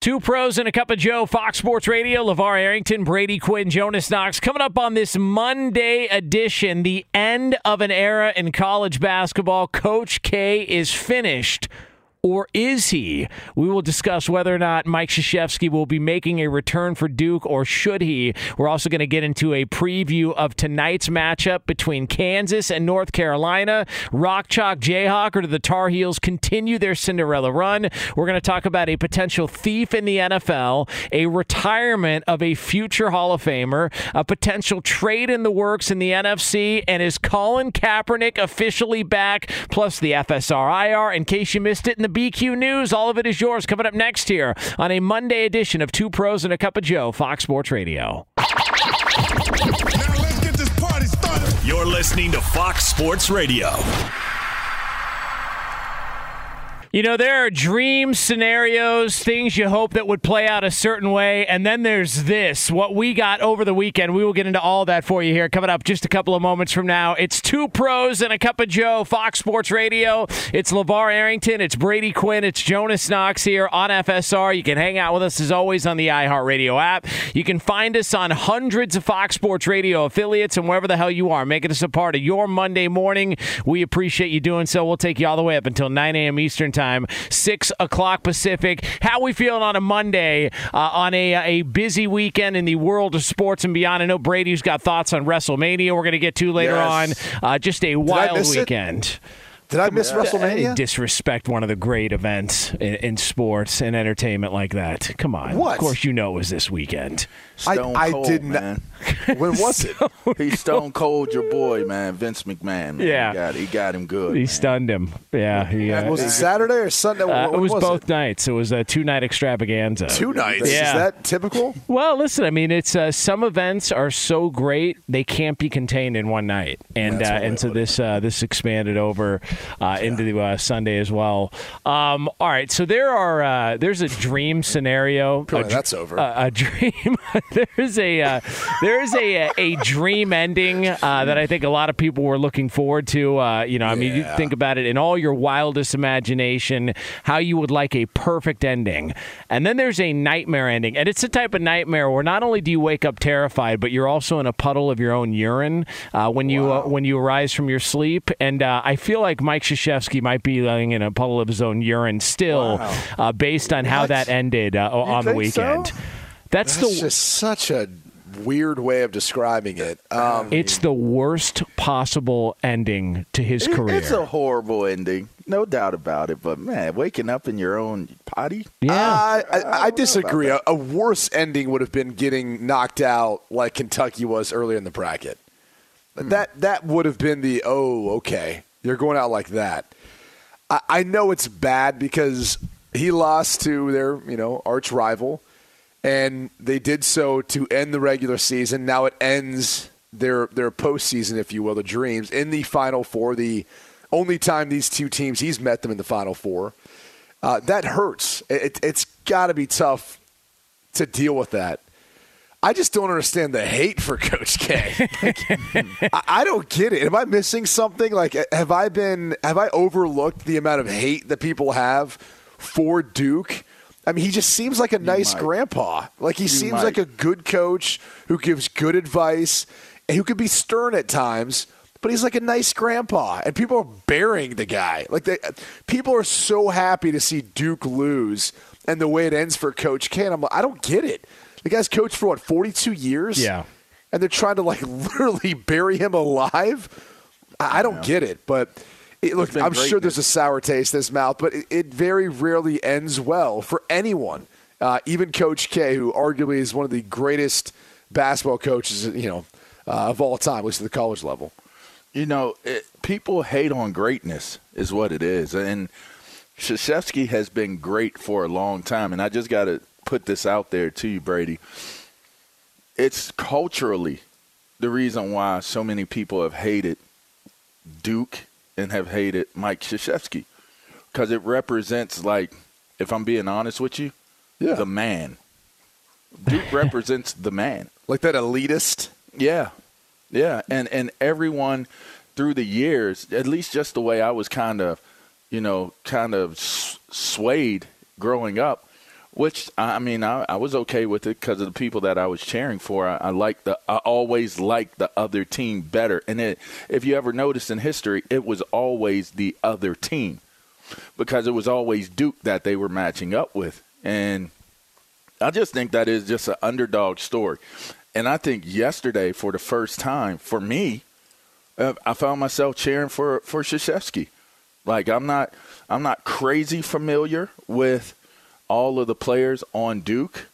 Two pros and a cup of Joe, Fox Sports Radio, LeVar Arrington, Brady Quinn, Jonas Knox. Coming up on this Monday edition, the end of an era in college basketball. Coach K is finished. Or is he? We will discuss whether or not Mike Krzyzewski will be making a return for Duke, or should he? We're also going to get into a preview of tonight's matchup between Kansas and North Carolina. Rock Chalk Jayhawk or do the Tar Heels continue their Cinderella run? We're going to talk about a potential thief in the NFL, a retirement of a future Hall of Famer, a potential trade in the works in the NFC, and is Colin Kaepernick officially back? Plus the FSRIR. In case you missed it in the BQ News, all of it is yours coming up next here on a Monday edition of Two Pros and a Cup of Joe, Fox Sports Radio. You're listening to Fox Sports Radio. You know, there are dream scenarios, things you hope that would play out a certain way, and then there's this, what we got over the weekend. We will get into all that for you here coming up just a couple of moments from now. It's two pros and a cup of Joe, Fox Sports Radio. It's LeVar Arrington, it's Brady Quinn, it's Jonas Knox here on FSR. You can hang out with us as always on the iHeartRadio app. You can find us on hundreds of Fox Sports Radio affiliates and wherever the hell you are, making us a part of your Monday morning. We appreciate you doing so. We'll take you all the way up until 9 a.m. Eastern time, 6 o'clock Pacific. How we feeling on a Monday uh, on a, a busy weekend in the world of sports and beyond? I know Brady's got thoughts on WrestleMania we're going to get to later Yes. on. Uh, just a wild miss it? weekend. Did I miss WrestleMania? Disrespect one of the great events in, in sports and entertainment like that. Come on. What? Of course, you know it was this weekend. Stone I Cold, did not- man. When was it? He's Stone Cold, your boy, man, Vince McMahon. Man. Yeah. he got, he got him good. He man. stunned him. Yeah. He, uh, was it Saturday or Sunday? uh, it was, was both nights. It was a two night extravaganza. Two nights. Yeah. Is that typical? Well, listen. I mean, it's uh, some events are so great they can't be contained in one night, and uh, and so this uh, this expanded over uh, into uh, Sunday as well. Um, all right, so there are uh, there's a dream scenario. Probably a, that's over. A, a dream. there's a uh, there's a a dream ending uh, that I think a lot of people were looking forward to. Uh, you know, I mean, you think about it in all your wildest imagination, how you would like a perfect ending, and then there's a nightmare ending, and it's the type of nightmare where not only do you wake up terrified, but you're also in a puddle of your own urine uh, when you uh, when you arise from your sleep. And uh, I feel like Mike Krzyzewski might be lying in a puddle of his own urine still, Wow. uh, based on how What? that ended uh, on the think so? weekend. That's, That's the just such a weird way of describing it. Um, it's the worst possible ending to his It- career. It's a horrible ending, no doubt about it. But man, waking up in your own potty. yeah. I, I, I disagree. A, a worse ending would have been getting knocked out like Kentucky was earlier in the bracket. That that would have been the oh okay you're going out like that. I, I know it's bad because he lost to their you know arch rival, and they did so to end the regular season. Now it ends their their postseason, if you will, the dreams in the Final Four. The only time these two teams he's met them in the Final Four. Uh, that hurts. It, it's got to be tough to deal with that. I just don't understand the hate for Coach K. Like, I don't get it. Am I missing something? Like, have I been? Have I overlooked the amount of hate that people have for Duke? I mean, he just seems like a nice might. grandpa. Like he seems might. like a good coach who gives good advice and who could be stern at times. But he's like a nice grandpa, and people are burying the guy. Like they, people are so happy to see Duke lose, and the way it ends for Coach K. And I'm like, I don't get it. The guy's coached for what 42 years. Yeah. and they're trying to like literally bury him alive. I, I don't get it, but it, look, I'm sure there's a sour taste in his mouth, but it, it very rarely ends well for anyone. Uh, even Coach K, who arguably is one of the greatest basketball coaches, you know, uh, of all time, at least at the college level. You know, it, people hate on greatness, is what it is. And Krzyzewski has been great for a long time. And I just got to put this out there to you, Brady. It's culturally the reason why so many people have hated Duke and have hated Mike Krzyzewski because it represents, like, if I'm being honest with you, Yeah. the man. Duke represents the man. Like that elitist. Yeah, yeah, and and everyone through the years, at least just the way I was kind of, you know, kind of swayed growing up. Which I mean, I, I was okay with it because of the people that I was cheering for. I, I liked the, I always liked the other team better. And it, if you ever noticed in history, it was always the other team because it was always Duke that they were matching up with. And I just think that is just an underdog story. And I think yesterday, for the first time, for me, uh, I found myself cheering for for Krzyzewski. Like I'm not I'm not crazy familiar with all of the players on Duke.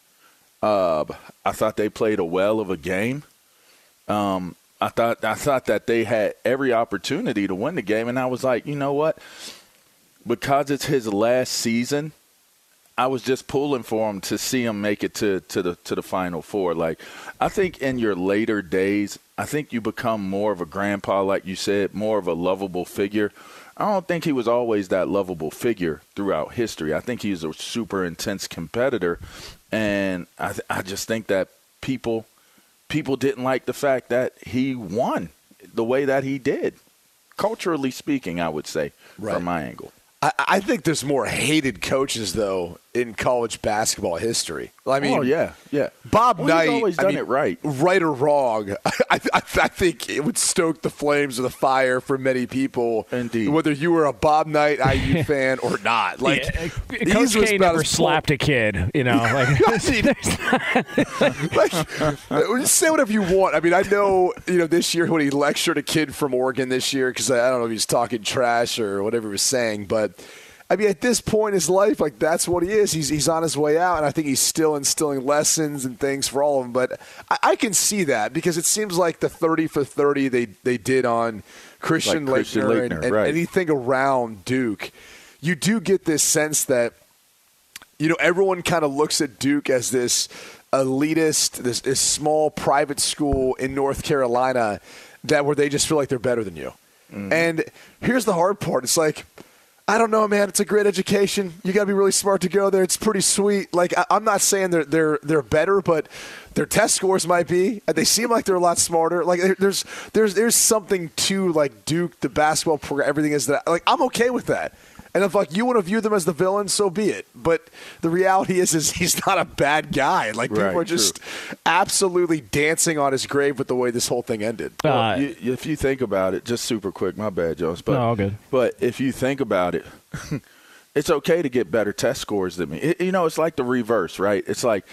Uh, I thought they played a well of a game. Um, I thought I thought that they had every opportunity to win the game, and I was like, you know what? Because it's his last season, I was just pulling for him to see him make it to, to the to the final four. Like I think in your later days, I think you become more of a grandpa, like you said, more of a lovable figure. I don't think he was always that lovable figure throughout history. I think he's a super intense competitor, and I th- I just think that people people didn't like the fact that he won the way that he did. Culturally speaking, I would say Right. from my angle. I, I think there's more hated coaches though in college basketball history. I oh, mean, oh yeah, yeah. Bob Well, he's Knight, always I done mean, it right. right or wrong. I, I, I think it would stoke the flames of the fire for many people. Indeed. whether you were a Bob Knight IU fan or not. Like, Yeah, he's Coach K never as full- slapped a kid, you know. Like, like, uh, just say whatever you want. I mean, I know, you know, this year when he lectured a kid from Oregon this year, because I, I don't know if he's talking trash or whatever he was saying, but I mean, at this point in his life, like that's what he is. He's he's on his way out, and I think he's still instilling lessons and things for all of them. But I, I can see that because it seems like the thirty for thirty they they did on Christian Like Christian Laettner and, and right. anything around Duke. You do get this sense that you know, everyone kind of looks at Duke as this elitist, this, this small private school in North Carolina that where they just feel like they're better than you. Mm-hmm. And here's the hard part. It's like, I don't know, man. It's a great education. You got to be really smart to go there. It's pretty sweet. Like I, I'm not saying they're they're they're better, but their test scores might be. They seem like they're a lot smarter. Like there's there's there's something to like Duke, the basketball program, everything is that. Like I'm okay with that. And if like you want to view them as the villain, so be it. But the reality is, is he's not a bad guy. Like people Right, are just absolutely dancing on his grave with the way this whole thing ended. uh, you, if you think about it, just super quick, my bad, Jones. But No, all good. But if you think about it, it's okay to get better test scores than me. It- you know, it's like the reverse, right? It's like,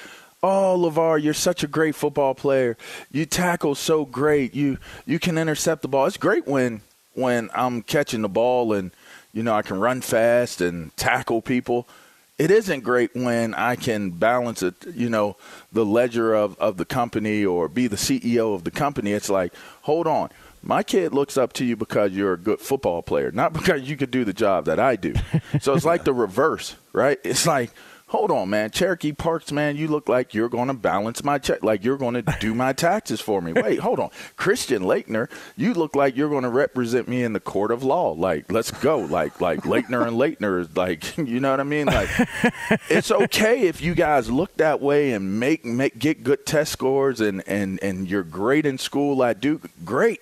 oh, Levar, you're such a great football player. You tackle so great. You you can intercept the ball. It's great when when I'm catching the ball and you know I can run fast and tackle people. It isn't great when I can balance it, you know, the ledger of, of the company or be the CEO of the company. It's like, hold on. My kid looks up to you because you're a good football player, not because you can do the job that I do. so it's like the reverse, right? It's like, hold on, man. Cherokee Parks, man, you look like you're going to balance my check, like you're going to do my taxes for me. Wait, hold on. Christian Laettner, you look like you're going to represent me in the court of law. Like, let's go. Like, like Laettner and Laettner, like, you know what I mean? Like, it's okay if you guys look that way and make, make get good test scores and, and, and you're great in school at Duke. Great.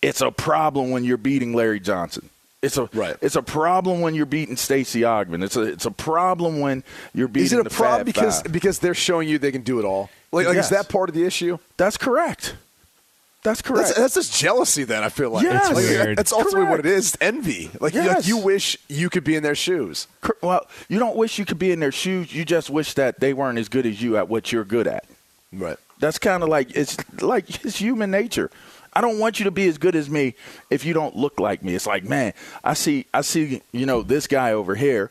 It's a problem when you're beating Larry Johnson. It's a Right. It's a problem when you're beating Stacey Augmon. It's a it's a problem when you're beating. Is it a the problem because Five. because they're showing you they can do it all? Like, like Yes. is that part of the issue? that's correct? That's correct. That's, that's just jealousy. Then I feel like Yes. It's Like, weird. That's ultimately what it Correct. Envy. Like, you- like you wish you could be in their shoes. Well, you don't wish you could be in their shoes. You just wish that they weren't as good as you at what you're good at. Right. That's kind of like it's like it's human nature. I don't want you to be as good as me if you don't look like me. It's like, man, I see I see, you know, this guy over here.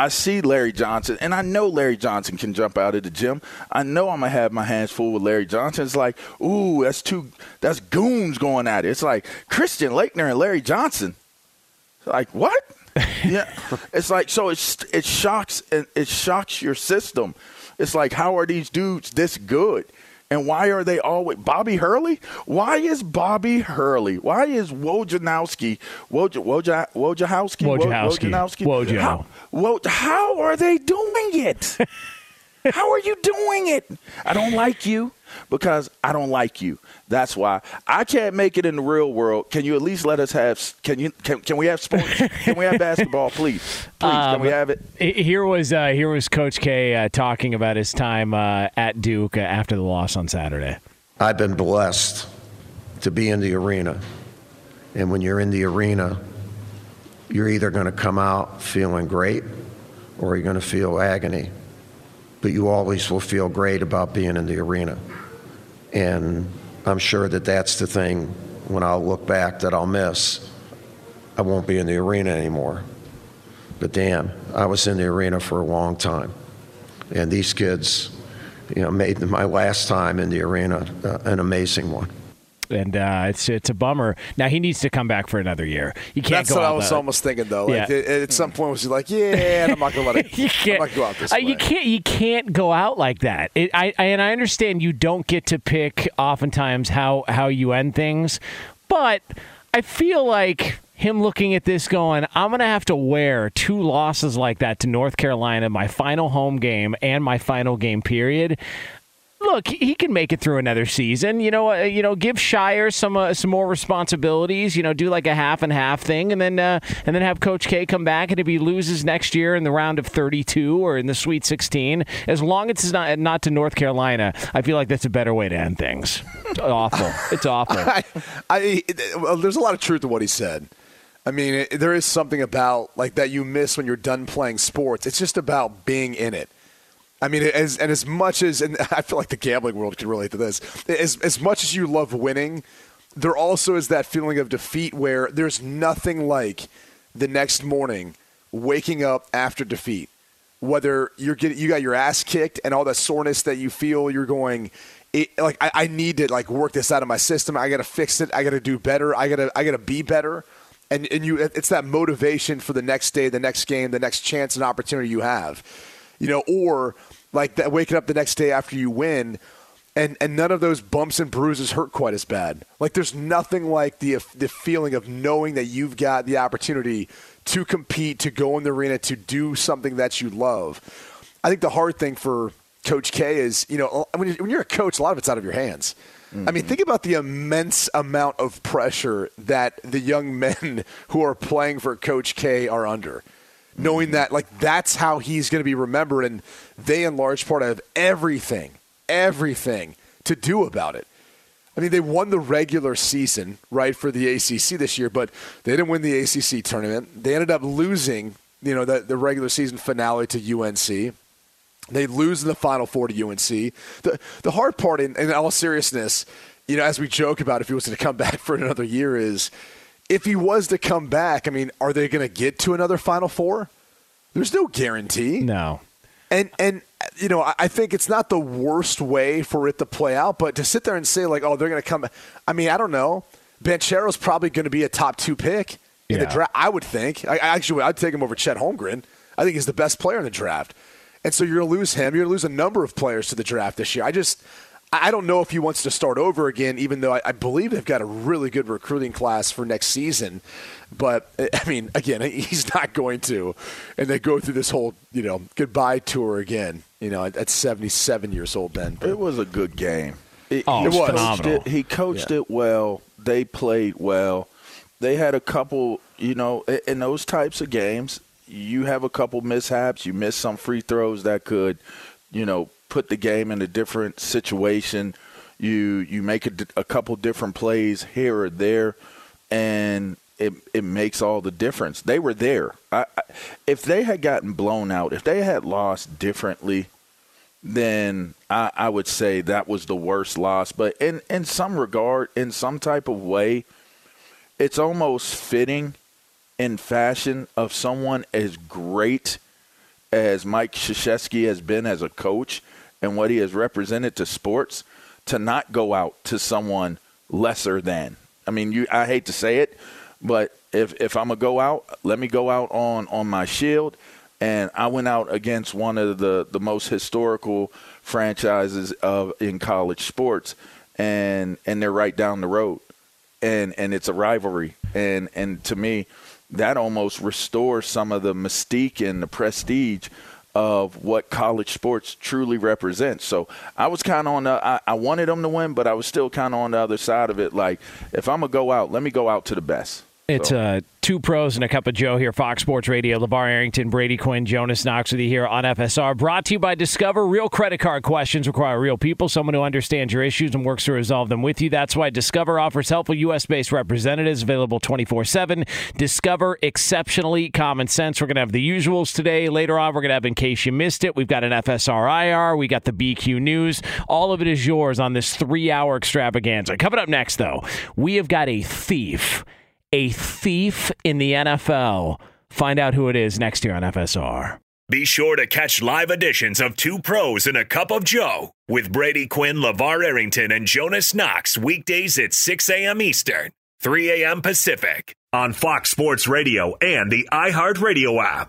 I see Larry Johnson, and I know Larry Johnson can jump out of the gym. I know I'm gonna have my hands full with Larry Johnson. It's like, ooh, that's two, that's goons going at it. It's like Christian Laettner and Larry Johnson. Like what? yeah, it's like so. It's it shocks and it shocks your system. It's like how are these dudes this good? And why are they always Bobby Hurley? Why is Bobby Hurley? Why is Wojnarowski? Woj, Woj, Wojciechowski? Wo- Wojciechowski. Wojnarowski? Wojo. How, Wo- how are they doing it? how are you doing it? I don't like you because I don't like you. That's why I can't make it in the real world. Can you at least let us have? Can you? Can, can we have sports? can we have basketball, please? Please, can we have it? Here was uh, here was Coach K uh, talking about his time uh, at Duke uh, after the loss on Saturday. I've been blessed to be in the arena. And when you're in the arena, you're either going to come out feeling great or you're going to feel agony. But you always will feel great about being in the arena. And I'm sure that that's the thing when I'll look back that I'll miss. I won't be in the arena anymore. But damn, I was in the arena for a long time. And these kids, you know, made my last time in the arena uh, an amazing one. And uh, it's it's a bummer. Now he needs to come back for another year. You can't That's what I was the- almost thinking though. Like Yeah. at, at some point, was he like, "Yeah, I'm not gonna let it. you can't, go out this uh, way." You can't. You can't go out like that. It, I, I and I understand you don't get to pick oftentimes how how you end things, but I feel like him looking at this going, I'm gonna have to wear two losses like that to North Carolina, my final home game and my final game period. Look, he can make it through another season. You know, uh, you know, give Scheyer some uh, some more responsibilities. You know, do like a half and half thing, and then uh, and then have Coach K come back. And if he loses next year in the round of 32 or in the Sweet 16, as long as it's not not to North Carolina, I feel like that's a better way to end things. It's awful. It's awful. I, I, there's a lot of truth to what he said. I mean, it, there is something about like that you miss when you're done playing sports. It's just about being in it. I mean, as and as much as and I feel like the gambling world can relate to this. As as much as you love winning, there also is that feeling of defeat where there's nothing like the next morning waking up after defeat. Whether you're getting you got your ass kicked and all that soreness that you feel, you're going. It, like I, I need to like work this out of my system. I got to fix it. I got to do better. I got to I got to be better. And and you, it's that motivation for the next day, the next game, the next chance and opportunity you have you know, or like that waking up the next day after you win, and and none of those bumps and bruises hurt quite as bad. Like there's nothing like the the feeling of knowing that you've got the opportunity to compete, to go in the arena, to do something that you love. I think the hard thing for Coach K is, you know, when you're, when you're a coach, a lot of it's out of your hands. I mean, think about the immense amount of pressure that the young men who are playing for Coach K are under knowing that like that's how he's going to be remembered. And they in large part have everything everything to do about it. I mean they won the regular season right for the acc this year but they didn't win the acc tournament. They ended up losing you know the, the regular season finale to unc they lose in the final four to UNC. The the hard part, in, in all seriousness, you know, as we joke about if he was to come back for another year, is if he was to come back. I mean, are they going to get to another Final Four? There's no guarantee. No. And and you know, I, think it's not the worst way for it to play out, but to sit there and say like, oh, they're going to come. I mean, I don't know. Banchero's probably going to be a top two pick in the draft. I would think. I, I actually, I'd take him over Chet Holmgren. I think he's the best player in the draft. and so you're going to lose him. You're going to lose a number of players to the draft this year. I just I don't know if he wants to start over again, even though I, I believe they've got a really good recruiting class for next season. But eh, I mean, again, he's not going to, and they go through this whole you know goodbye tour again. You know, at, at 77 years old. Then but, It was a good game. Oh, it, Oh, he it was coached phenomenal. It, he coached Yeah. it well. They played well. They had a couple, you know, in those types of games, you have a couple mishaps. You miss some free throws that could, you know, put the game in a different situation. You you make a, a couple different plays here or there, and it it makes all the difference. They were there. I, I, if they had gotten blown out, if they had lost differently, then I, I would say that was the worst loss. But in, in some regard, in some type of way, it's almost fitting in fashion of someone as great as Mike Krzyzewski has been as a coach and what he has represented to sports to not go out to someone lesser than. I mean, you I hate to say it, but if if I'm gonna go out, let me go out on on my shield. And I went out against one of the the most historical franchises of in college sports, and and they're right down the road, and and it's a rivalry, and and to me, that almost restores some of the mystique and the prestige of what college sports truly represents. So I was kind of on the, I, I wanted them to win, but I was still kind of on the other side of it. Like, if I'm going to go out, let me go out to the best. It's uh, two pros and a cup of Joe here, Fox Sports Radio. LeVar Arrington, Brady Quinn, Jonas Knox with you here on FSR. Brought to you by Discover. Real credit card questions require real people, someone who understands your issues and works to resolve them with you. That's why Discover offers helpful U.S. based representatives available 24 7. Discover exceptionally common sense. We're going to have the usuals today. Later on, we're going to have, in case you missed it, we've got an FSR IR, we got the BQ News. All of it is yours on this three hour extravaganza. Coming up next, though, we have got a thief a thief in the NFL. Find out who it is next year on FSR. Be sure to catch live editions of Two Pros and a Cup of Joe with Brady Quinn, LeVar Arrington, and Jonas Knox weekdays at 6 a.m. Eastern, 3 a.m. Pacific on Fox Sports Radio and the iHeartRadio app.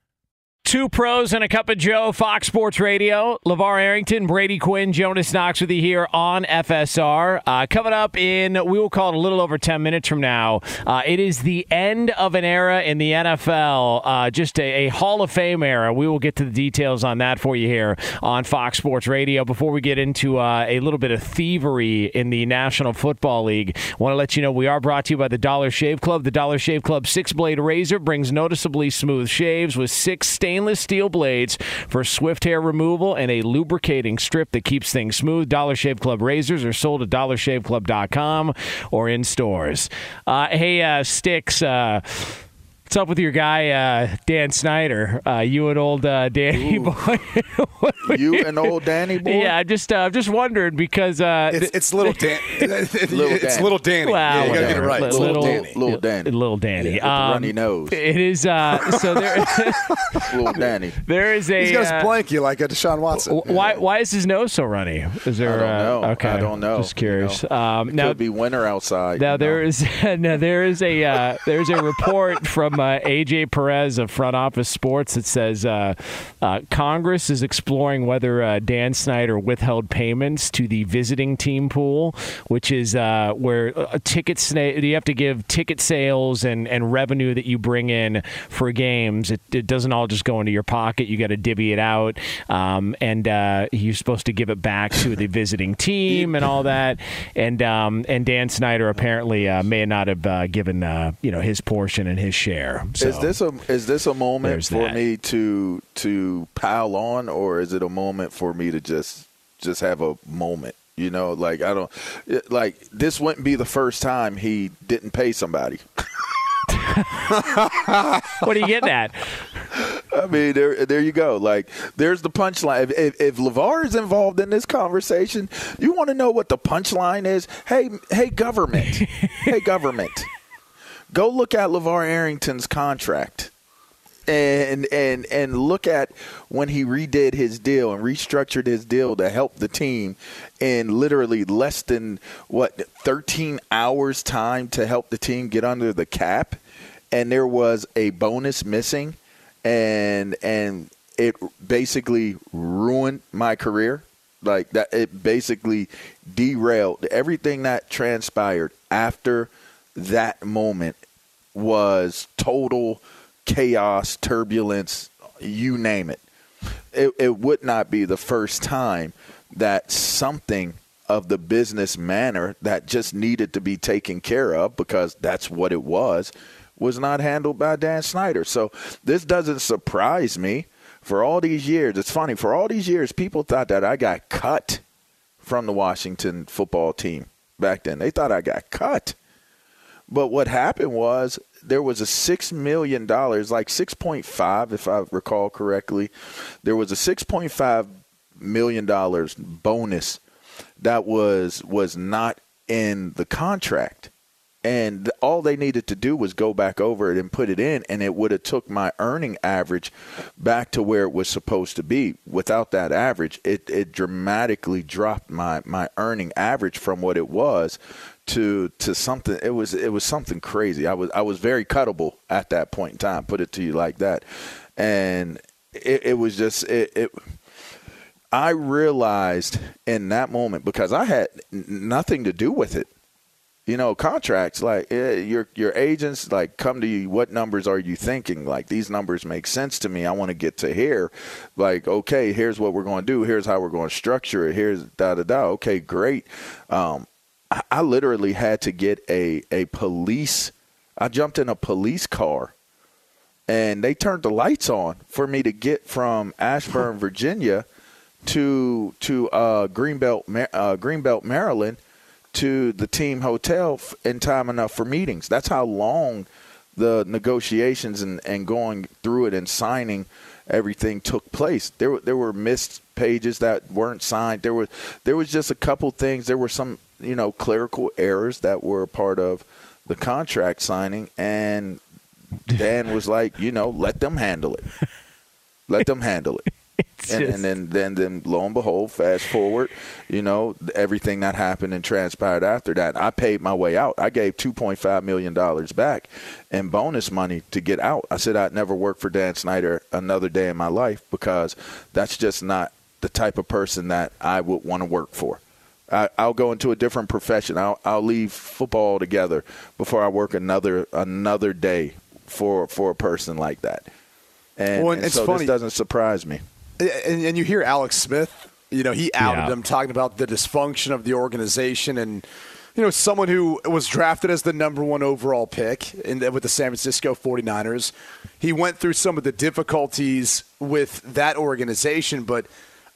Two pros and a cup of Joe, Fox Sports Radio. LeVar Arrington, Brady Quinn, Jonas Knox with you here on FSR. Uh, coming up in, we will call it a little over 10 minutes from now. Uh, it is the end of an era in the NFL, uh, just a, a, Hall of Fame era. We will get to the details on that for you here on Fox Sports Radio. Before we get into uh, a little bit of thievery in the National Football League, want to let you know we are brought to you by the Dollar Shave Club. The Dollar Shave Club six blade razor brings noticeably smooth shaves with six stainless steel blades for swift hair removal and a lubricating strip that keeps things smooth. Dollar Shave Club razors are sold at dollarshaveclub.com or in stores. Uh, hey, uh, Sticks. Uh, What's up with your guy uh, Dan Snyder? Uh, you and old uh, Danny Ooh. boy. you and old Danny boy. Yeah, I just uh, just wondered because uh, It's, it's little Dan. It's little Danny. Well, yeah, you gotta get it right. Little- little Danny. Little Danny. little Danny, Yeah, with the runny nose. It is uh, so there. Little Danny. there is a. He's got uh, his blankie like a Deshaun Watson. w- Why why is his nose so runny? Is there? I don't uh, know. Okay, I don't know. Just curious. You know, um, It now could be winter outside. Now you there know. is now there is a uh, there's a report from uh, AJ Perez of Front Office Sports that says uh, uh, Congress is exploring whether uh, Dan Snyder withheld payments to the visiting team pool, which is uh, where uh, tickets you have to give ticket sales and, and revenue that you bring in for games. It, it doesn't all just go into your pocket. You got to divvy it out, um, and you're supposed to give it back to the visiting team and all that. And um, and Dan Snyder apparently may not have given you know his portion and his share. So, Is this a is this a moment for that. me to to pile on, or is it a moment for me to just just have a moment? You know, like I don't like this wouldn't be the first time he didn't pay somebody. what are you getting at? I mean, there there you go. Like there's the punchline. If, if, if Levar is involved in this conversation, you want to know what the punchline is? Hey, hey, government, hey, government, go look at Levar Arrington's contract. and and and look at when he redid his deal and restructured his deal to help the team in literally less than what 13 hours time to help the team get under the cap and there was a bonus missing and and it basically ruined my career like that it basically derailed everything that transpired after that moment was total chaos, turbulence, you name it. It, it would not be the first time that something of the business manner that just needed to be taken care of because that's what it was was not handled by Dan Snyder. So this doesn't surprise me. For all these years, it's funny, for all these years, people thought that I got cut from the Washington football team back then. They thought I got cut. But what happened was there was a six million dollars, like six point five, if I recall correctly. There was a six point five million dollars bonus that was was not in the contract, and all they needed to do was go back over it and put it in and it would have took my earning average back to where it was supposed to be. Without that average it, it dramatically dropped my, my earning average from what it was to to something it was it was something crazy i was i was very cuttable at that point in time put it to you like that and it, it was just it, it I realized in that moment because I had nothing to do with it. You know, contracts like eh, your your agents like come to you. What numbers are you thinking? Like these numbers make sense to me. I want to get to here. Like okay, here's what we're going to do. Here's how we're going to structure it. Here's da da da. Okay, great. Um, I, literally had to get a a police. I jumped in a police car and they turned the lights on for me to get from Ashburn, Virginia, to to uh, Greenbelt, uh, Greenbelt, Maryland, to the team hotel in time enough for meetings. That's how long the negotiations and, and going through it and signing everything took place. There were- there were missed pages that weren't signed. There was there was just a couple things. There were some you know clerical errors that were part of the contract signing and Dan was like, you know, let them handle it. Let them handle it. And, and then, then, then, lo and behold, fast forward, you know, everything that happened and transpired after that. I paid my way out. I gave two point five million dollars back in bonus money to get out. I said I'd never work for Dan Snyder another day in my life because that's just not the type of person that I would want to work for. I, I'll go into a different profession. I'll, I'll leave football together before I work another another day for for a person like that. And, Well, and and it's so funny- this doesn't surprise me. and, and you hear Alex Smith, you know, he outed Yeah. him talking about the dysfunction of the organization and you know, someone who was drafted as the number one overall pick in, with the San Francisco 49ers. He went through some of the difficulties with that organization, but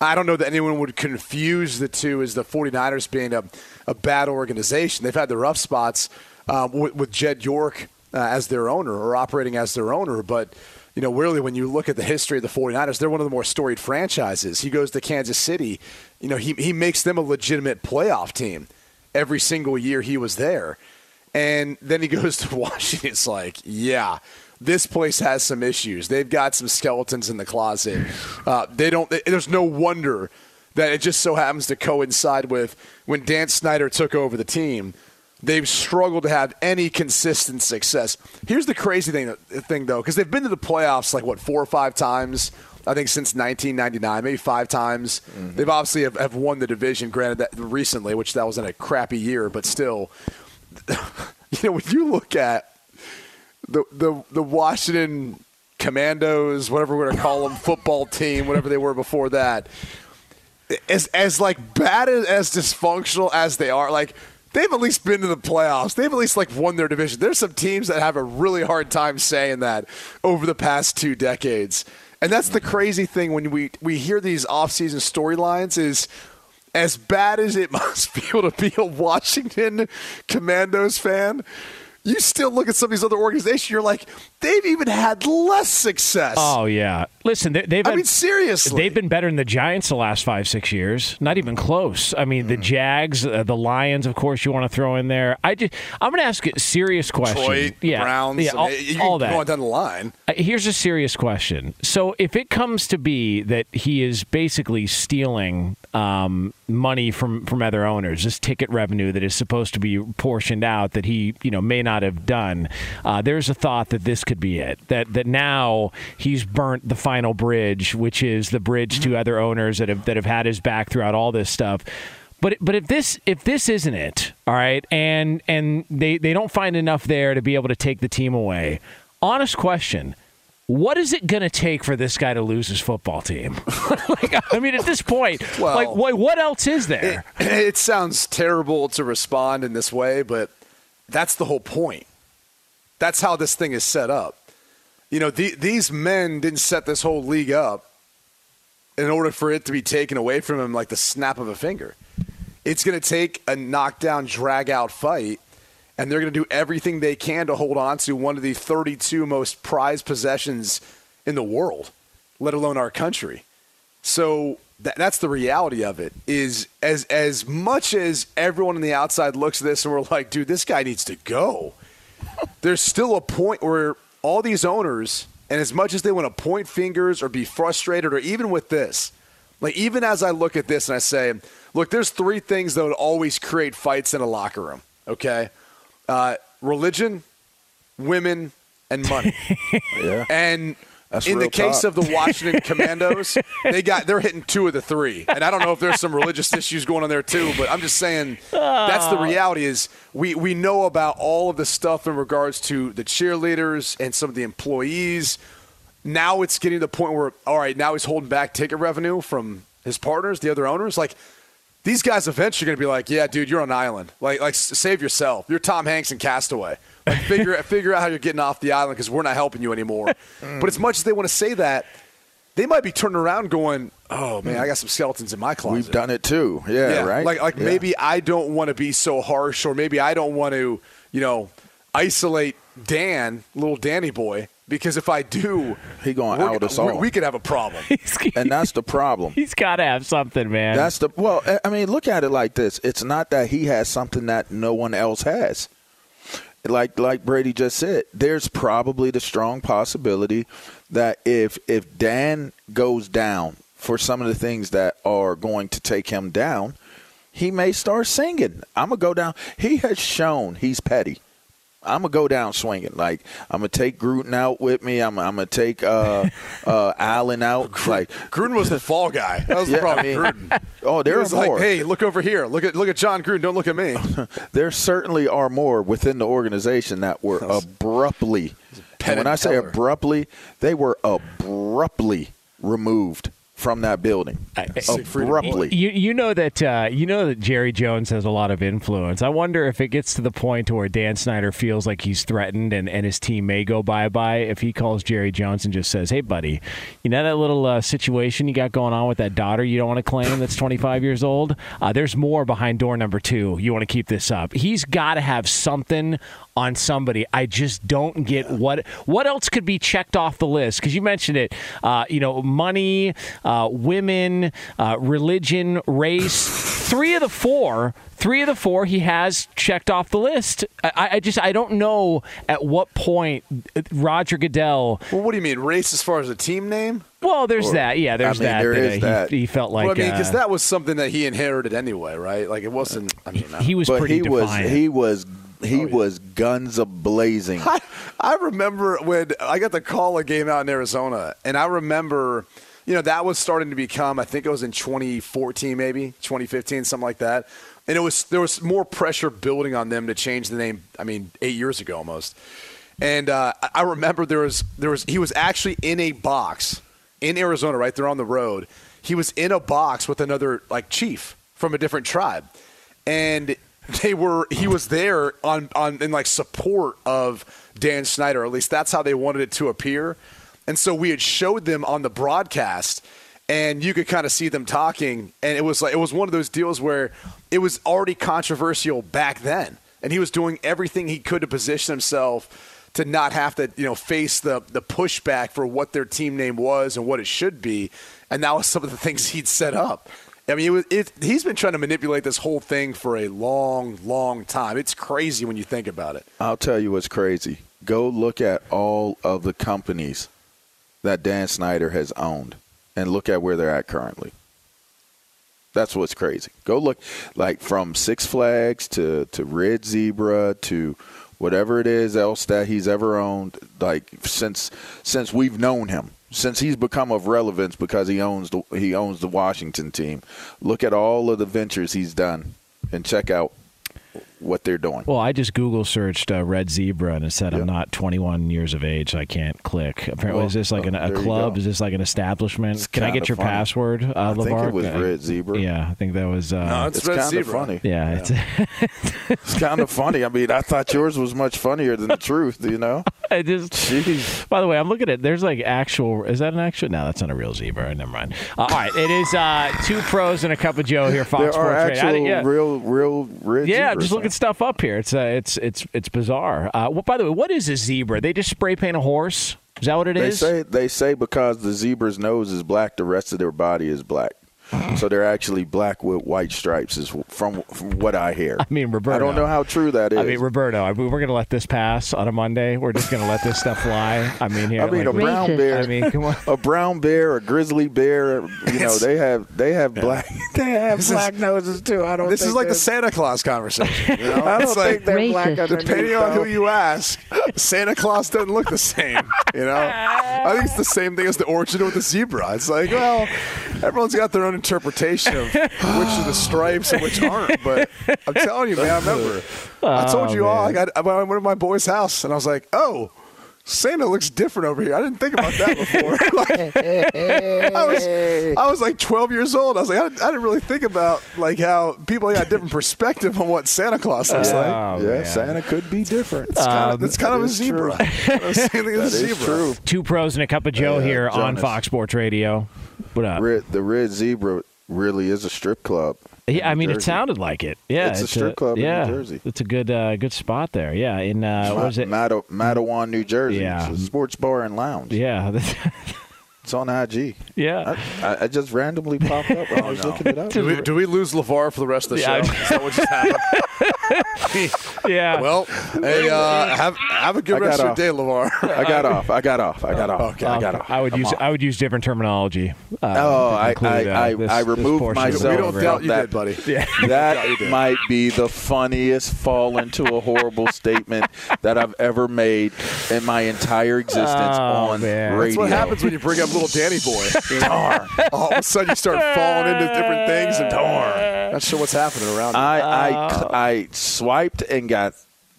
I don't know that anyone would confuse the two as the 49ers being a, a bad organization. They've had the rough spots um, with, with Jed York uh, as their owner or operating as their owner, but you know, really, when you look at the history of the 49ers, they're one of the more storied franchises. He goes to Kansas City. You know, he, he makes them a legitimate playoff team every single year he was there. And then he goes to Washington. It's like, yeah, this place has some issues. They've got some skeletons in the closet. Uh, they don't. There's no wonder that it just so happens to coincide with when Dan Snyder took over the team. They've struggled to have any consistent success. Here's the crazy thing, thing though, because they've been to the playoffs like what four or five times. I think since 1999, maybe five times. They've obviously have, have won the division. Granted, that recently, which that was in a crappy year, but still, you know, when you look at the the the Washington Commandos, whatever we're gonna call them, football team, whatever they were before that, as as like bad as, as dysfunctional as they are, like they've at least been to the playoffs. They've at least like won their division. There's some teams that have a really hard time saying that over the past two decades. And that's the crazy thing when we we hear these offseason storylines is as bad as it must feel to be a Washington Commandos fan, you still look at some of these other organizations, you're like, they've even had less success. Oh yeah. Listen, they, they've. I had- mean, seriously. They've been better than the Giants the last five, six years. Not even close. I mean, Mm. the Jags, uh, the Lions, of course, you want to throw in there. I just, I'm going to ask a serious question. Detroit, yeah, Browns, yeah, all, you all that. go on down the line. Uh, Here's a serious question. So, if it comes to be that he is basically stealing um, money from from other owners, this ticket revenue that is supposed to be portioned out that he you know may not have done, uh, there's a thought that this could be it. That that now he's burnt the final bridge, which is the bridge to other owners that have that have had his back throughout all this stuff. But but if this if this isn't it, all right, and and they they don't find enough there to be able to take the team away. Honest question. What is it going to take for this guy to lose his football team? like, I mean, at this point, Well- like, what, what else is there? It, it sounds terrible to respond in this way, but that's the whole point. That's how this thing is set up. You know, the, these men didn't set this whole league up in order for it to be taken away from him like the snap of a finger. It's going to take a knockdown, drag out fight, and they're going to do everything they can to hold on to one of the 32 most prized possessions in the world, let alone our country. So that, that's the reality of it. Is as as much as everyone on the outside looks at this and we're like, dude, this guy needs to go. There's still a point where all these owners, and as much as they want to point fingers or be frustrated, or even with this, like even as I look at this and I say, look, there's three things that would always create fights in a locker room. Okay, uh, religion, women, and money. Yeah. And That's in the real case talk. of the Washington Commandos, they got they're hitting two of the three. And I don't know if there's some religious issues going on there too, but I'm just saying that's the reality is we, we know about all of the stuff in regards to the cheerleaders and some of the employees. Now it's getting to the point where all right, now he's holding back ticket revenue from his partners, the other owners. Like these guys eventually are going to be like, yeah, dude, you're on an island. Like, like save yourself. You're Tom Hanks in Castaway. Like, figure figure out how you're getting off the island because we're not helping you anymore. Mm. but as much as they want to say that, they might be turning around going, oh man, I got some skeletons in my closet. We've done it too. Yeah, right. Like like Yeah. maybe I don't want to be so harsh, or maybe I don't want to, you know, isolate Dan, little Danny boy, because if I do, He gonna out us we- all. We could have a problem. and that's the problem. He's got to have something, man. That's the well. I- I mean, look at it like this. It's not that he has something that no one else has. Like like Brady just said, there's probably the strong possibility that if if Dan goes down for some of the things that are going to take him down, he may start singing. I'm gonna go down. He has shown he's petty. I'm gonna go down swinging. Like I'm gonna take Gruden out with me. I'm, I'm gonna take uh, uh, Allen out. Like Gruden was the fall guy. That was the problem. I mean, Gruden. oh, there was like, more. hey, look over here. Look at look at Jon Gruden. Don't look at me. there certainly are more within the organization that were abruptly. And when I say Teller. abruptly, they were abruptly removed from that building. Abruptly. You you know that uh, you know that Jerry Jones has a lot of influence. I wonder if it gets to the point where Dan Snyder feels like he's threatened and, and his team may go bye bye if he calls Jerry Jones and just says, "Hey, buddy, you know that little uh, situation you got going on with that daughter you don't want to claim that's 25 years old? Uh, there's more behind door number two. You want to keep this up? He's got to have something on somebody. I just don't get what what else could be checked off the list because you mentioned it. Uh, you know, money, uh, women, uh, religion, race. Three of the four. Three of the four he has checked off the list. I, I just I don't know at what point Roger Goodell. Well, what do you mean race as far as a team name? Well, there's that. Yeah, there's I mean, that. there that, is he, that. He, felt like well, I mean, because uh, that was something that he inherited anyway, right? Like it wasn't. I mean, he was pretty he was defiant. he was he Oh, was guns a blazing. I, I remember when I got the call a game out in Arizona, and I remember, you know, that was starting to become. I think it was in 2014, maybe 2015, something like that. And it was there was more pressure building on them to change the name. I mean, eight years ago almost. And uh, I remember there was there was he was actually in a box in Arizona, right there on the road. He was in a box with another like chief from a different tribe, and they were he was there on on in like support of Dan Snyder. At least that's how they wanted it to appear. And so we had showed them on the broadcast, and you could kind of see them talking. And it was like it was one of those deals where it was already controversial back then, and he was doing everything he could to position himself to not have to you know face the the pushback for what their team name was and what it should be. And that was some of the things he'd set up. I mean, it was, it, he's been trying to manipulate this whole thing for a long, long time. It's crazy when you think about it. I'll tell you what's crazy. Go look at all of the companies that Dan Snyder has owned and look at where they're at currently. That's what's crazy. Go look like from Six Flags to, to Red Zebra to whatever it is else that he's ever owned, like since since we've known him. Since he's become of relevance because he owns the he owns the Washington team. Look at all of the ventures he's done and check out what they're doing. Well, I just Google searched uh, red zebra and it said I'm not 21 years of age, so I can't click. Apparently, Well, is this like an, oh, a club? Is this like an establishment? It's Can I get your funny. password, uh, I think LaVar? it was Uh, Red Zebra. Yeah, I think that was. Uh, No, it's, It's Red kind of Zebra. funny. yeah, it's It's kind of funny. I mean, I thought yours was much funnier than the truth, you know? I just. Jeez. By the way, I'm looking at. There's like actual. Is that an actual? No, that's not a real zebra. Never mind. Uh, all right, it is uh, two pros and a cup of Joe here. Fox There are Sports Radio. I actual didn't- yeah. real, real red Yeah, zebras just looking now. Stuff up here. It's uh, it's it's it's bizarre. Uh, well, by the way, what is a zebra? They just spray paint a horse. Is that what it They is? say they say because the zebra's nose is black, the rest of their body is black. Mm. So they're actually black with white stripes, is from, from what I hear. I mean, Roberto. I don't know how true that is. I mean, Roberto, I mean, we're going to let this pass on a Monday. We're just going to let this stuff fly. I mean, here, I mean, like, a brown bear. I mean, come on. A brown bear, a grizzly bear. You know, they have they have black they have This is- black noses too. I don't. This is like the Santa Claus conversation. You know? I don't It's like, think they're black underneath, depending on who you ask, Santa Claus doesn't look the same. You know, I think it's the same thing as the origin with the zebra. It's like, well, everyone's got their own interpretation of which are the stripes and which aren't. But I'm telling you, man, I remember. I told Oh, you all. I got. I went to my boy's house and I was like, oh. Santa looks different over here. I didn't think about that before. Like, I was, I was like 12 years old. I was like, I, I didn't really think about like how people got a different perspective on what Santa Claus looks like. Oh, yeah, man. Santa could be different. It's kind of, it's kind of a zebra. true. Same thing That as a is zebra. true. Two pros and a cup of Joe Uh, here on Fox Sports Radio. What up? Red, the Red Zebra really is a strip club. Yeah, I mean, it sounded like it. Yeah, It's a strip club in New Jersey. It's a good, uh, good spot there. Yeah, in uh, what was it? Matawan, New Jersey. Yeah. It's a sports bar and lounge. Yeah, It's on IG. yeah. I, I, I just randomly popped up when I was looking it up. Do we, do we lose LaVar for the rest of the Yeah, show? I- Is that what just happened? yeah. well, hey, uh, have, have a good rest got of your day, LaVar. I got off. I got off. I got off. Okay. I got off. I would I'm use off. I would use different terminology. Uh, Oh, to I conclude, uh, I, I, this- I removed portion of the myself. We don't doubt you that, did, buddy. Yeah. That might be the funniest fall into a horrible statement that I've ever made in my entire existence Oh, on man. radio. That's what happens when you bring up little Danny boy. Darn. All of a sudden you start falling into different things and darn. Not sure what's happening around you. I, Uh, I I swiped and got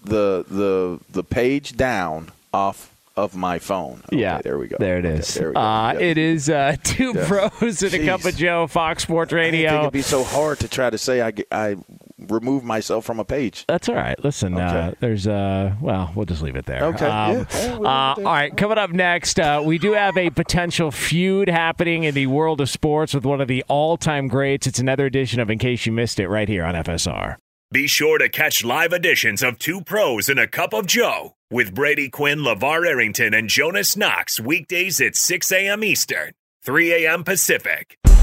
the the the page down off of my phone. Okay, Yeah, there we go. There it is. Okay, there we go. Uh, yep. It is uh, two Yeah. pros and a cup of Joe. Fox Sports Radio. I didn't think Radio. it'd be so hard to try to say I, get- I removed myself from a page. That's all right. Listen, uh, Okay. there's uh, well, we'll just leave it there. Okay, Um, yeah. Yeah, we'll leave it uh, all right. Coming up next, uh, we do have a potential feud happening in the world of sports with one of the all-time greats. It's another edition of In Case You Missed It right here on FSR. Be sure to catch live editions of Two Pros and a Cup of Joe with Brady Quinn, LaVar Arrington, and Jonas Knox weekdays at 6 a.m. Eastern, 3 a.m. Pacific.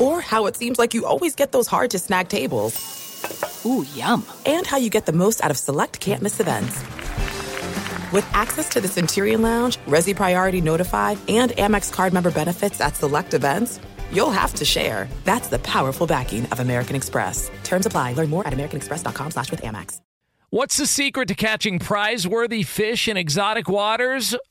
Or how it seems like you always get those hard to snag tables. Ooh, yum. And how you get the most out of select can't miss events. With access to the Centurion Lounge, Resy Priority Notified, and Amex card member benefits at select events, you'll have to share. That's the powerful backing of American Express. Terms apply. Learn more at americanexpress.com slash with Amex. What's the secret to catching prize worthy fish in exotic waters?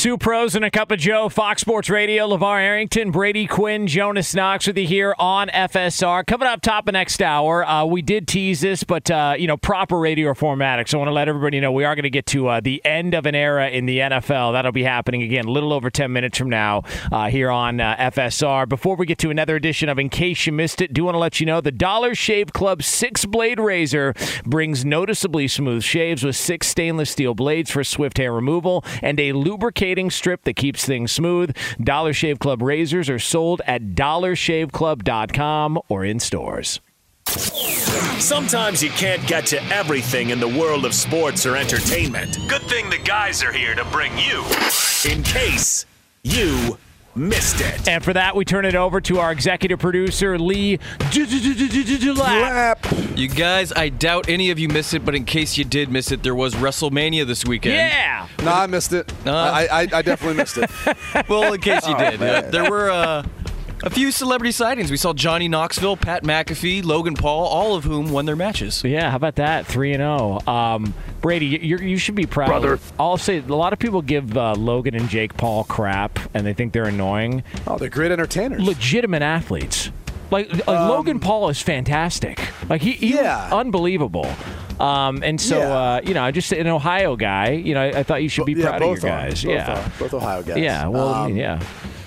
Two pros and a cup of Joe, Fox Sports Radio, LaVar Arrington, Brady Quinn, Jonas Knox with you here on FSR. Coming up top of next hour, uh, we did tease this, but, uh, you know, proper radio formatic. So I want to let everybody know we are going to get to uh, the end of an era in the NFL. That'll be happening again a little over 10 minutes from now uh, here on uh, FSR. Before we get to another edition of In Case You Missed It, do want to let you know the Dollar Shave Club six blade razor brings noticeably smooth shaves with six stainless steel blades for swift hair removal and a lubricating strip that keeps things smooth. Dollar Shave Club razors are sold at dollarshaveclub.com or in stores. Sometimes you can't get to everything in the world of sports or entertainment. Good thing the guys are here to bring you in case you missed it. And for that, we turn it over to our executive producer, Lee Lapp. You guys, I doubt any of you missed it, but in case you did miss it, there was WrestleMania this weekend. Yeah. No, I missed it. Uh, I, I, I definitely missed it. Well, in case you Oh, did, uh, there were uh, a few celebrity sightings. We saw Johnny Knoxville, Pat McAfee, Logan Paul, all of whom won their matches. Yeah, how about that? Three and zero. Um, Brady, you you should be proud. Brother. I'll say a lot of people give uh, Logan and Jake Paul crap, and they think they're annoying. Oh, they're great entertainers. Legitimate athletes. Like, like Um, Logan Paul is fantastic. Like he, he Yeah. unbelievable. Um, and so Yeah. uh, you know, I just an Ohio guy. You know, I, I thought you should be yeah, proud of both your guys. Both yeah. are. both Ohio guys. Yeah. Well, Um, yeah.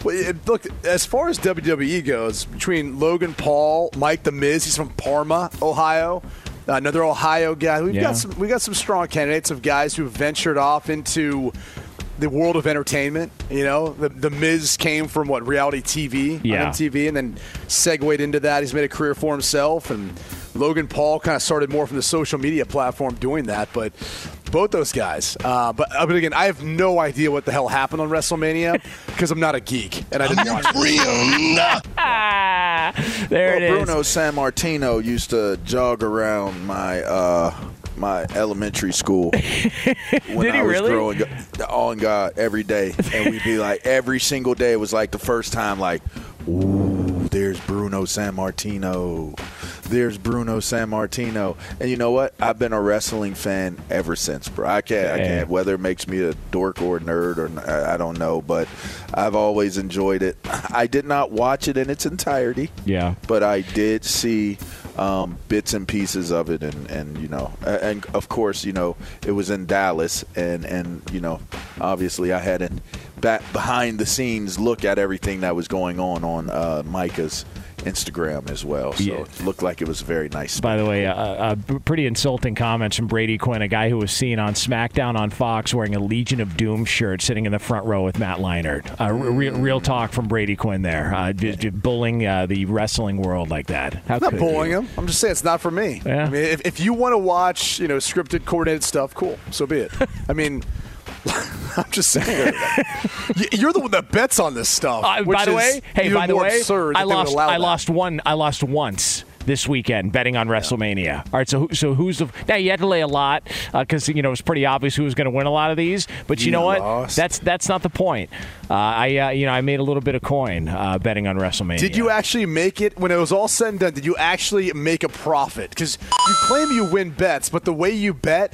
Look, as far as WWE goes, between Logan Paul, Mike the Miz, he's from Parma, Ohio. Another Ohio guy. We've Yeah. got some. We got some strong candidates of guys who ventured off into the world of entertainment. You know, the the Miz came from what reality TV Yeah. on MTV, and then segued into that. He's made a career for himself, and Logan Paul kind of started more from the social media platform doing that. But both those guys. Uh, but, uh, but again, I have no idea what the hell happened on WrestleMania because I'm not a geek and I didn't watch it. Ah, there well, it is. Bruno Sammartino used to jog around my uh, my elementary school when Did he I was really? growing up. On God, every day, and we'd be like every single day. It was like the first time, like, ooh, there's Bruno Sammartino. There's Bruno Sammartino, and you know what? I've been a wrestling fan ever since, bro. I can't, I can't. Whether it makes me a dork or a nerd, or I don't know, but I've always enjoyed it. I did not watch it in its entirety Yeah. but I did see um, bits and pieces of it, and, and you know, and of course, you know, it was in Dallas, and and you know, obviously, I had a back behind the scenes look at everything that was going on on uh, Micah's Instagram as well. So Yeah. it looked like it was a very nice. By the way, uh, uh, pretty insulting comments from Brady Quinn, a guy who was seen on SmackDown on Fox wearing a Legion of Doom shirt, sitting in the front row with Matt Leinart. Uh, re- real talk from Brady Quinn there, uh, j- j- bullying uh, the wrestling world like that. How I'm not bullying you? him. I'm just saying it's not for me. Yeah. I mean, if, if you want to watch, you know, scripted, coordinated stuff, cool. So be it. I mean, I'm just saying. You're the one that bets on this stuff. Uh, which by the way, hey, by the way, I that they would lost. I that. lost one. I lost once this weekend betting on WrestleMania. All right, so so who's the now you had to lay a lot because you know it was pretty obvious who was going to win a lot of these. But you, You know what? lost. That's that's not the point. Uh, I uh, you know I made a little bit of coin uh, betting on WrestleMania. Did you actually make it when it was all said and done? Did you actually make a profit? Because you claim you win bets, but the way you bet,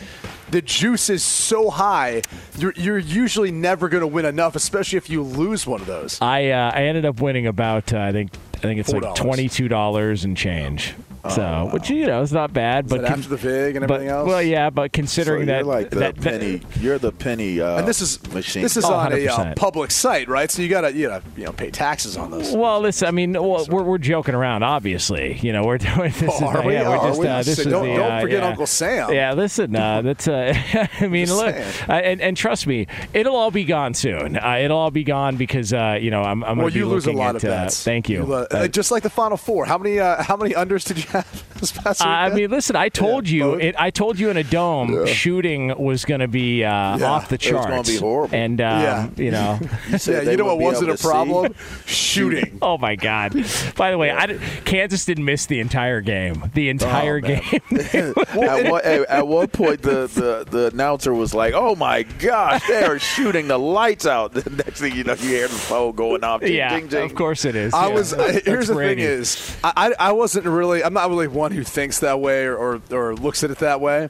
the juice is so high. You're, you're usually never going to win enough, especially if you lose one of those. I uh, I ended up winning about uh, I think I think it's like $4. twenty two dollars and change. So, which you know is not bad, Is but that after the vig and but- everything else? Well, yeah, but So considering you're that like the that, that- penny. you're the penny. Uh, and this is machine. this is Oh, on a uh, public site, right? So you gotta you gotta you know pay taxes on those. Well, listen. I mean, well, we're, we're joking around. Obviously, you know, we're doing this. is, are we? yeah, we're Are just, we? Uh, this So is don't- the, don't uh, forget yeah. Uncle Sam. Yeah, listen. Uh, that's. Uh, I mean, Just look, uh, and, and trust me, it'll all be gone soon. Uh, it'll all be gone because uh, you know I'm. I'm well, you lose a lot at, of uh, bets. thank you. Uh, uh, just like the Final Four. How many uh, how many unders did you have this past I mean, listen. I told Yeah, you. It, I told you in a dome, shooting was going to be uh, Yeah, off the it was charts. gonna be horrible. And um, Yeah. you know, said yeah, you know what wasn't a problem? Shooting. oh my God! By the way, I Kansas didn't miss the entire game. The entire man. game. at, one, at, at one point, the, the, the announcer was like, "Oh my gosh, they are shooting the lights out." The next thing you know, you hear the phone going off. Ding, yeah, ding, ding. of course it is. I Yeah. was. I, That's here's the Brady. thing: is I, I I wasn't really. I'm not really one who thinks that way or, or or looks at it that way.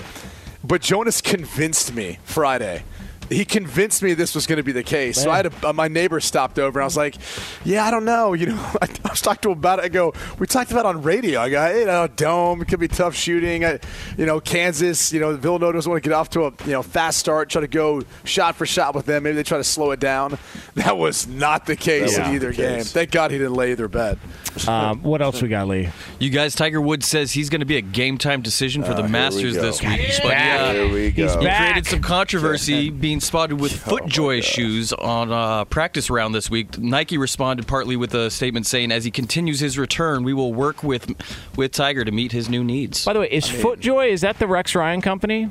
But Jonas convinced me Friday. He convinced me this was going to be the case. So I had a, uh, my neighbor stopped over and I was like, "Yeah, I don't know. You know, I, I was talking to him about it. I go, we talked about it on radio. I go, you know, dome it could be tough shooting. I, you know, Kansas. You know, Villanova doesn't want to get off to a you know fast start. Try to go shot for shot with them. Maybe they try to slow it down. That was not the case That in either the game. Thank God he didn't lay either bet. Um, what else we got, Lee? You guys, Tiger Woods says he's going to be a game time decision for Oh, the here we Masters this week. He's But back. yeah, Here we He's he back. created some controversy being spotted with Oh, foot shoes on a practice round this week. Nike responded partly with a statement saying, "As he continues his return, we will work with with Tiger to meet his new needs." By the way, is FootJoy is that the Rex Ryan company?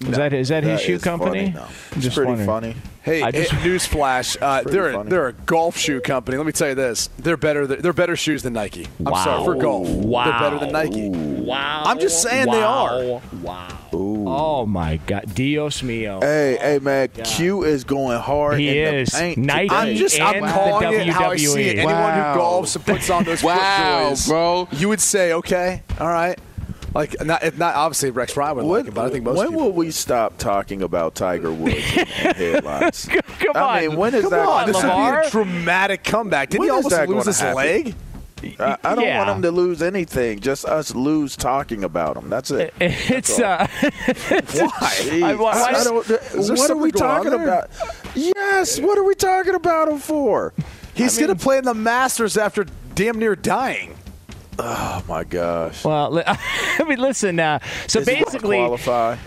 Is that is that his shoe is company? funny, no. It's just pretty wondering. funny. Hey, I just- hey, newsflash! Uh, they're a, funny. they're a golf shoe company. Let me tell you this: they're better. They're better shoes than Nike. I'm sorry for golf. Wow. They're better than Nike. Wow! I'm just saying they wow. Wow! Oh my God, Dios mío! Hey, hey, man, Q is going hard He in is. the paint. Nike today. I'm just I'm and the calling it how I see it. WWE. Anyone Wow. who golfs and puts on those Wow, FootJoys, bro. you would say, okay, all right. Like not, if not obviously Rex Ryan would like When, it, but I think most when will we stop talking about Tiger Woods in headlines? Come I on, mean, when is Come that? on, this would be a dramatic comeback. Didn't When he almost lose his happen? leg? I, I don't Yeah. want him to lose anything. Just us lose talking about him. That's it. It's uh, Why? I- why- I don't- what are we talking about? Yes, what are we talking about him for? He's going to play in the Masters after damn near dying. Oh my gosh. well. I mean, listen. Uh, so Is basically,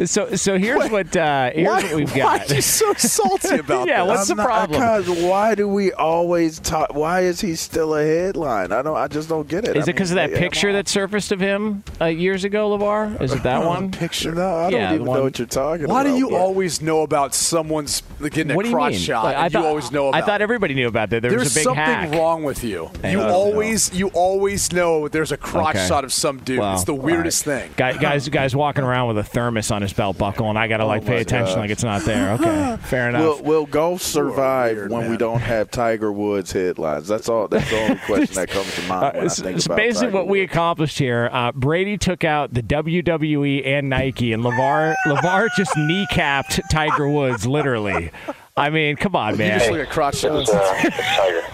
so so here's what uh, here's why, what we've got. why are you so salty about Yeah, that? what's the problem? Because why do we always talk? Why is he still a headline? I don't. I just don't get it. Is I it because of that yeah, picture that surfaced of him uh, years ago, LaVar? Is it that one? Picture. No, I don't Yeah, even one- know what you're talking Why about. Why do you but- always know about someone's getting a What do you mean? shot? Like, I thought you always know about. I thought everybody knew about that. There There's was a big something hack. wrong with you. You always, you always know there's a crotch Okay. shot of some dude. Well, it's the weirdest all right. thing. Guy, guys, guys walking around with a thermos on his belt buckle, and I gotta like Oh pay attention gosh. like it's not there. Okay, fair enough. Will, will golf survive weird, when we don't have Tiger Woods headlines? That's all. That's the only question that comes to mind when Uh, I so- think so about basically, Tiger what we accomplished here, uh, Brady took out the WWE and Nike, and LaVar LaVar just kneecapped Tiger Woods, literally. I mean, come on, You just man. look at crotch shots.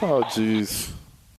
Oh, jeez.